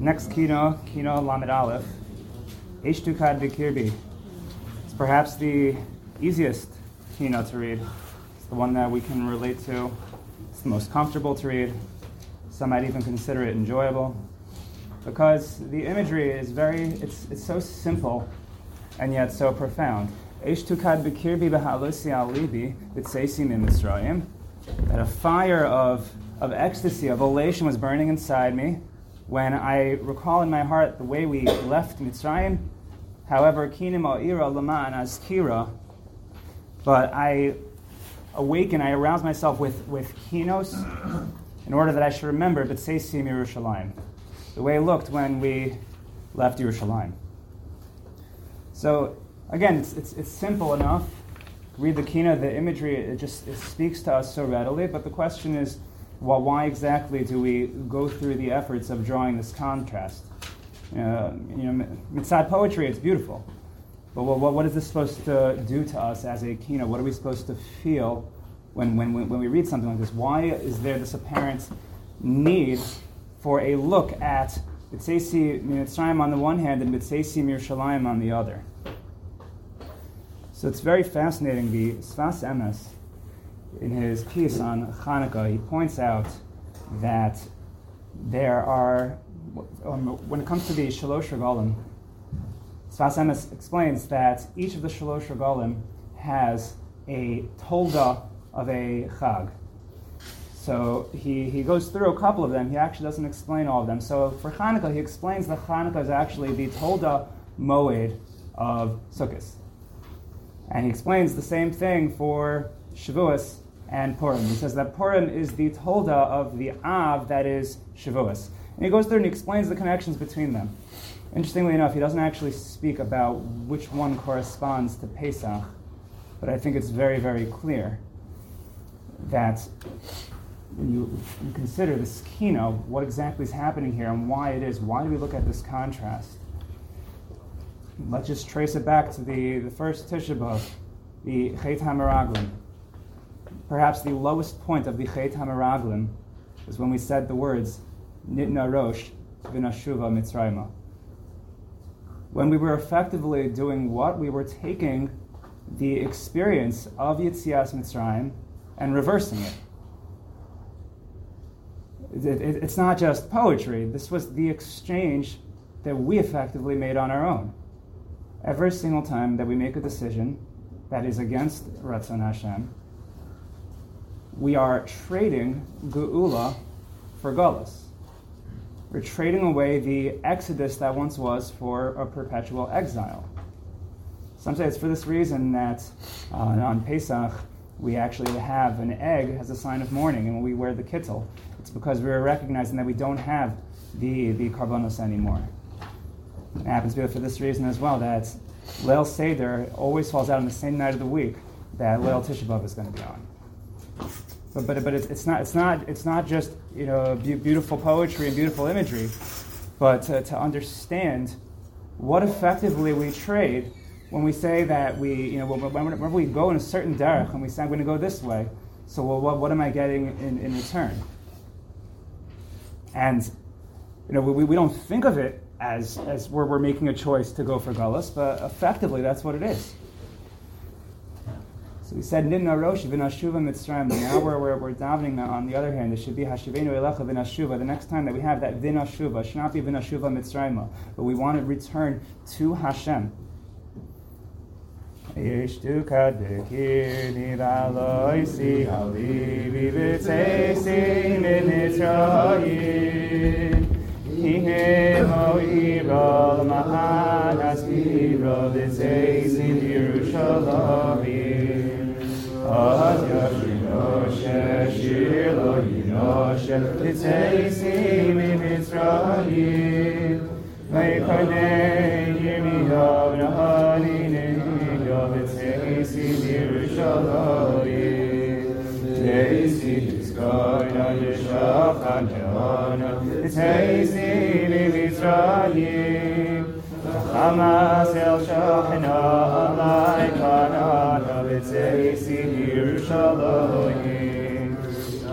Next kino, kino Lamed Aleph, Eish Tukad Bikirbi. It's perhaps the easiest kino to read. It's the one that we can relate to. It's the most comfortable to read. Some might even consider it enjoyable because the imagery is very, it's, it's so simple and yet so profound. Eish Tukad Bikirbi Bahalusi Alibi. That a fire of, of ecstasy, of elation was burning inside me when I recall in my heart the way we left Mitzrayim, however, kinim ira laman azkira, but I awaken, I arouse myself with, with kinos in order that I should remember But B'tseisim Yerushalayim, the way it looked when we left Yerushalayim. So, again, it's, it's, it's simple enough. Read the kina, the imagery, it just it speaks to us so readily, but the question is, well, why exactly do we go through the efforts of drawing this contrast? Uh, you know, mitzad poetry, it's beautiful. But what, what is this supposed to do to us as a kina? What are we supposed to feel when, when, when we read something like this? Why is there this apparent need for a look at B'tseisi Mitzrayim on the one hand and B'tseisi Mirushalayim on the other? So it's very fascinating. The Sfas Emes, in his piece on Hanukkah, he points out that there are, um, when it comes to the Shalosh Regalim, Sfas Emes explains that each of the Shalosh Regalim has a tolda of a Chag. So he, he goes through a couple of them. He actually doesn't explain all of them. So for Hanukkah, he explains that Hanukkah is actually the tolda moed of Sukkot. And he explains the same thing for Shavuos and Purim. He says that Purim is the tolda of the Av that is Shavuos. And he goes through and he explains the connections between them. Interestingly enough, he doesn't actually speak about which one corresponds to Pesach, but I think it's very, very clear that when you, you consider this kino, what exactly is happening here and why it is, why do we look at this contrast? Let's just trace it back to the, the first Tisha B'Av, the Chet HaMeraglim. Perhaps the lowest point of the Chet HaMeraglim is when we said the words Nitna Rosh V'Nashuva Mitzrayma. When we were effectively doing what? We were taking the experience of Yitzias Mitzrayim and reversing it. It, it. It's not just poetry. This was the exchange that we effectively made on our own. Every single time that we make a decision that is against Ratzon Hashem, we are trading Geula for Gullus. We're trading away the exodus that once was for a perpetual exile. Some say it's for this reason that uh, on Pesach we actually have an egg as a sign of mourning, and we wear the kittel, it's because we're recognizing that we don't have the, the karbonos anymore. It happens to be for this reason as well that Leil Seder always falls out on the same night of the week that Leil Tisha is going to be on. But, but, but it's, it's, not, it's, not, it's not just you know, beautiful poetry and beautiful imagery, but to, to understand what effectively we trade when we say that we, you know, whenever we go in a certain derech and we say, I'm going to go this way, so well, what, what am I getting in, in return? And, you know, we, we don't think of it as, as where we're making a choice to go for Gullus, but effectively that's what it is. So we said Nitna Rosh v'nashuva Mitzrayim. Now we're, we're, we're davening that on the other hand. It should be Hashivenu Elecha v'nashuva. The next time that we have that v'nashuva, should not be v'nashuva Mitzrayim, but we want to return to Hashem. is to cut the kid in a loy see how we be with a sing in a joy he he ho he roll my heart as he roll the days in the no she lo no she Yerushalayim. Tzeisi Yitzchayna Yeshachan Tehana Tzeisi Mitzrayim Hamas el Shachna Alai Kanana B'Tzeisi Yerushalayim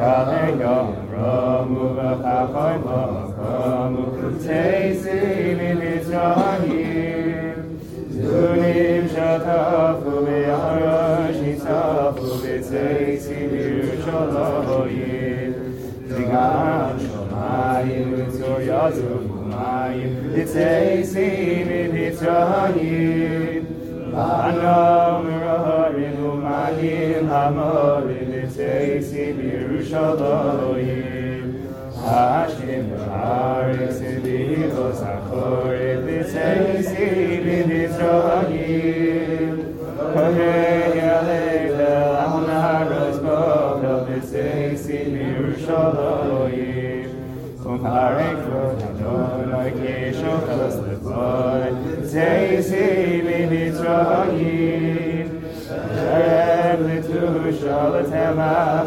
Kaleya Ramu V'Chachai Makamu B'Tzeisi Mitzrayim Zunim Shatafu B'Yarash Nitzafu B'Tzeisi Yerushalayim Zigam Shomayim V'Tzor Yazur Mayim B'Tzeisi Mitzrayim Anam Raharim Umayim Hamorim B'Tzeisi Yerushalayim Hashem Harim Sidichos Zey zili disagi, khaye aleh am nah dosh tov disi mi ushaloy. Un halech lo ke shokhas bar. Zey zili disagi. Ze vitu shalot haav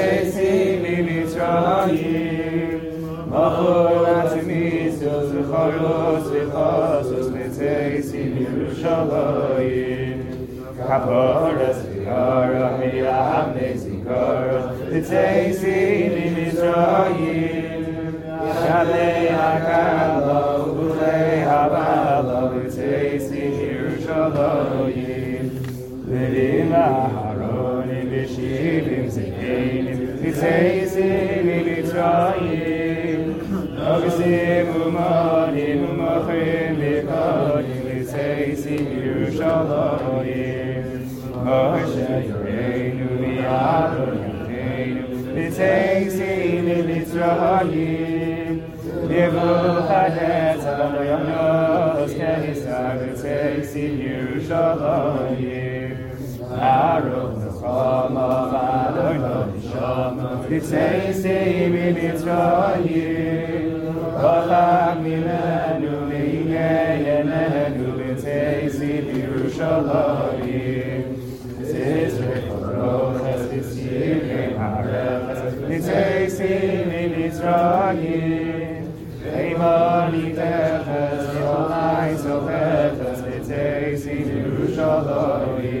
B'Tzeisi Mitzrayim Machor Latimitzos V'Charos V'Chasos B'Tzeisi Yerushalayim Kaporas V'Yara V'Yam Nezikara B'Tzeisi Mitzrayim Yalei HaKala U'Lei HaBala B'Tzeisi Yerushalayim V'Lim די זיי זיי נילי ציי נבשי גומאניומ Yerushalayim Moshe Yoreinu זיי זי ירושלים אשייניעדיע אזני זיי די זיי נילי ישראלים Yitzchei Sei Min Yitzroyil Olam Milenu Lihine Yenenu Yitzchei Sei Birushalori Yitzchei Kodroches Yitzchei Min Harel Yitzchei Sei Min Yitzroyil Eimor Nitechez Yolai Sofetez Yitzchei Sei Birushalori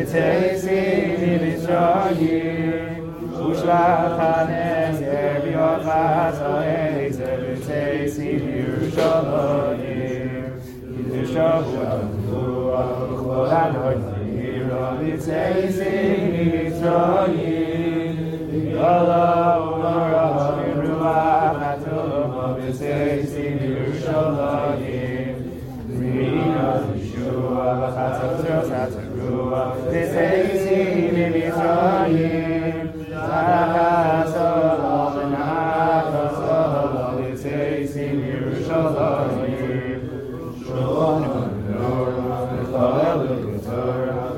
Agam Shel Rahav B'Tzeisi Mitzrayim Ushlat HaNezer B'Yochas HaEzer B'Tzeisi Yerushalayim Yidushahu Avua V'chol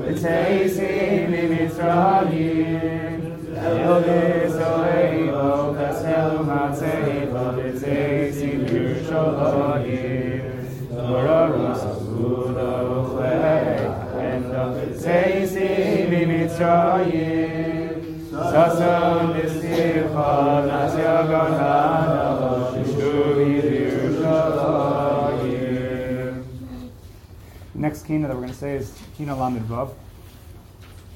V'Torah B'Tzeisi Mitzrayim Yodis Oleivo Kaselu Matzeiva B'Tzeisi Yerushalayim Torah Sabudo Chlei Seisi Mimitzrayim Sason Nisircha kina that we're going to say is kina Lamed Vav.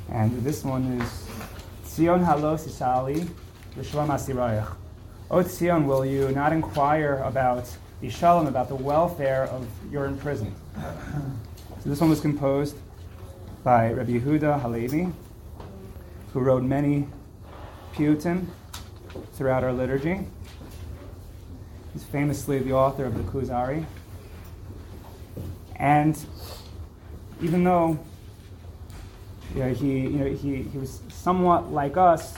And this one is Tzion HaLo Sish'ali L'Shalom Asirayach. O Tzion, will you not inquire about the shalom, about the welfare of your imprisoned? So this one was composed by Rabbi Yehuda Halevi, who wrote many piyutim throughout our liturgy. He's famously the author of the Kuzari. And even though you know, he, you know, he, he was somewhat like us,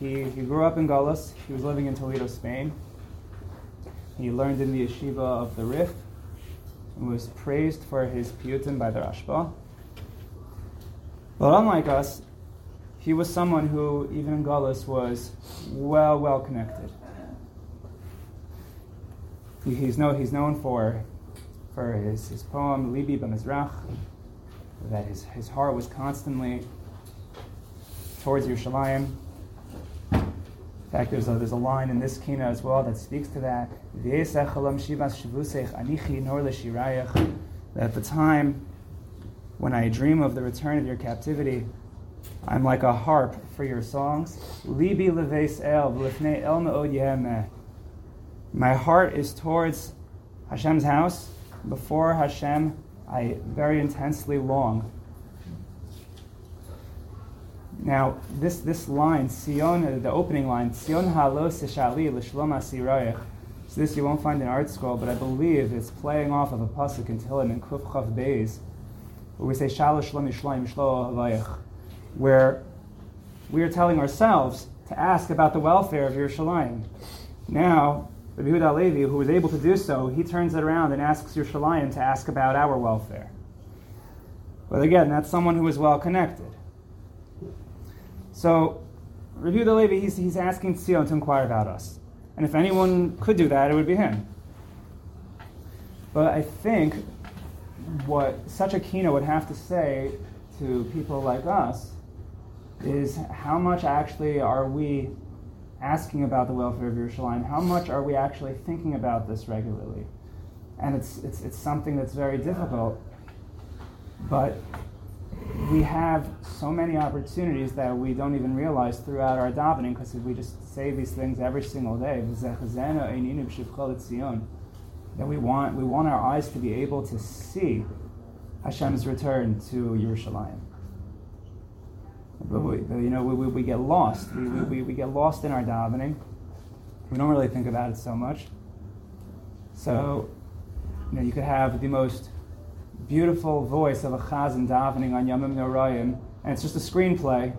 he, he grew up in Gullus. He was living in Toledo, Spain. He learned in the yeshiva of the Rif and was praised for his piyutim by the Rashba. But unlike us, he was someone who, even in Gullus, was well, well connected. He's, no, he's known for, for his, his poem, Libi B'Mizrach, that his, his heart was constantly towards Yerushalayim. In fact, there's a, there's a line in this kina as well that speaks to that. That at the time when I dream of the return of your captivity, I'm like a harp for your songs. My heart is towards Hashem's house. Before Hashem, I very intensely long. Now, this, this line, Sion, uh, the opening line, Sion halo seshali l'shlom asirayich. So this you won't find in ArtScroll, but I believe it's playing off of a pasuk in Tehillim in Kuf Chaf Beis, where we say Shalosh Shlom Yishlayim Yishlo where we are telling ourselves to ask about the welfare of Yerushalayim. Now, Rabbi Yehuda Levi, who was able to do so, he turns it around and asks Yerushalayim to ask about our welfare. But again, that's someone who is well connected. So, Rabbi Yehuda Levi, he's, he's asking Tzion to inquire about us. And if anyone could do that, it would be him. But I think what such a kina would have to say to people like us is how much actually are we asking about the welfare of Yerushalayim? How much are we actually thinking about this regularly? And it's, it's, it's something that's very difficult. But we have so many opportunities that we don't even realize throughout our davening because we just say these things every single day. That we want, we want our eyes to be able to see Hashem's return to Yerushalayim. But we, you know, we, we, we get lost. We, we, we get lost in our davening. We don't really think about it so much. So, you know, you could have the most beautiful voice of a chazan davening on Yamim Norayim, and it's just a screenplay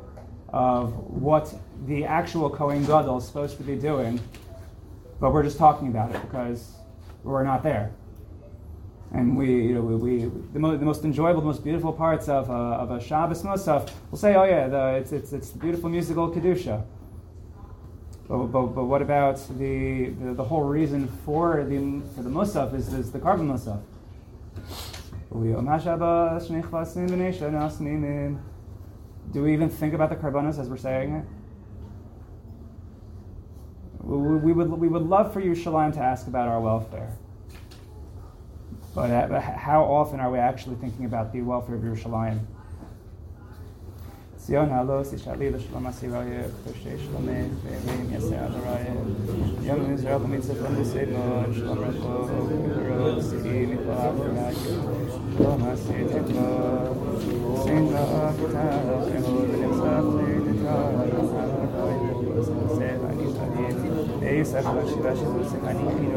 of what the actual Kohen Gadol is supposed to be doing, but we're just talking about it because we're not there. And we, you know, we, we the, mo- the most enjoyable, the most beautiful parts of, uh, of a Shabbos Musaf, we'll say, oh yeah, the, it's, it's, it's the beautiful musical Kedusha. But, but, but what about the, the, the, whole reason for the, for the Musaf is, is the korban Musaf? Do we even think about the karbanos as we're saying it? We would, we would love for you, Shalom, to ask about our welfare. But how often are we actually thinking about the welfare of Yerushalayim? ציון הלוס ישאלי לשלום הסירויה, קדושי שלומי, וימים יעשה אדוריה. יום מזרח ומצפון בסבון, שלום רחוב, וברו, שיאי מכל עבוריה. שלום עשית אתמול, שים לה כתב, חמוד ונצח לנתרא, Eis ach la shiva shiva shiva dili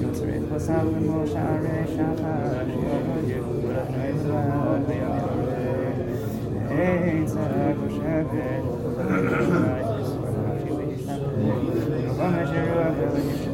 Yotzeret pasal v'mo sha'are shachar Shiva yehu rachai v'la v'yam yore Ein tzak v'shevet V'shai shiva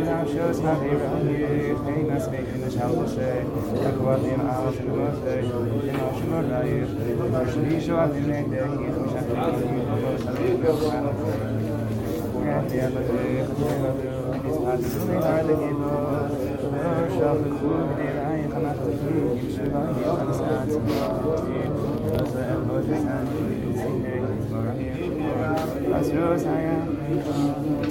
shos na hevre un di pein as vek in der shalom she ak vat in a shos na she in a shos na ye shli sho at ne de ki ho shat ki ho shat ki ho shat ki ho shat ki ho shat ki ho shat ki ho shat ki ho shat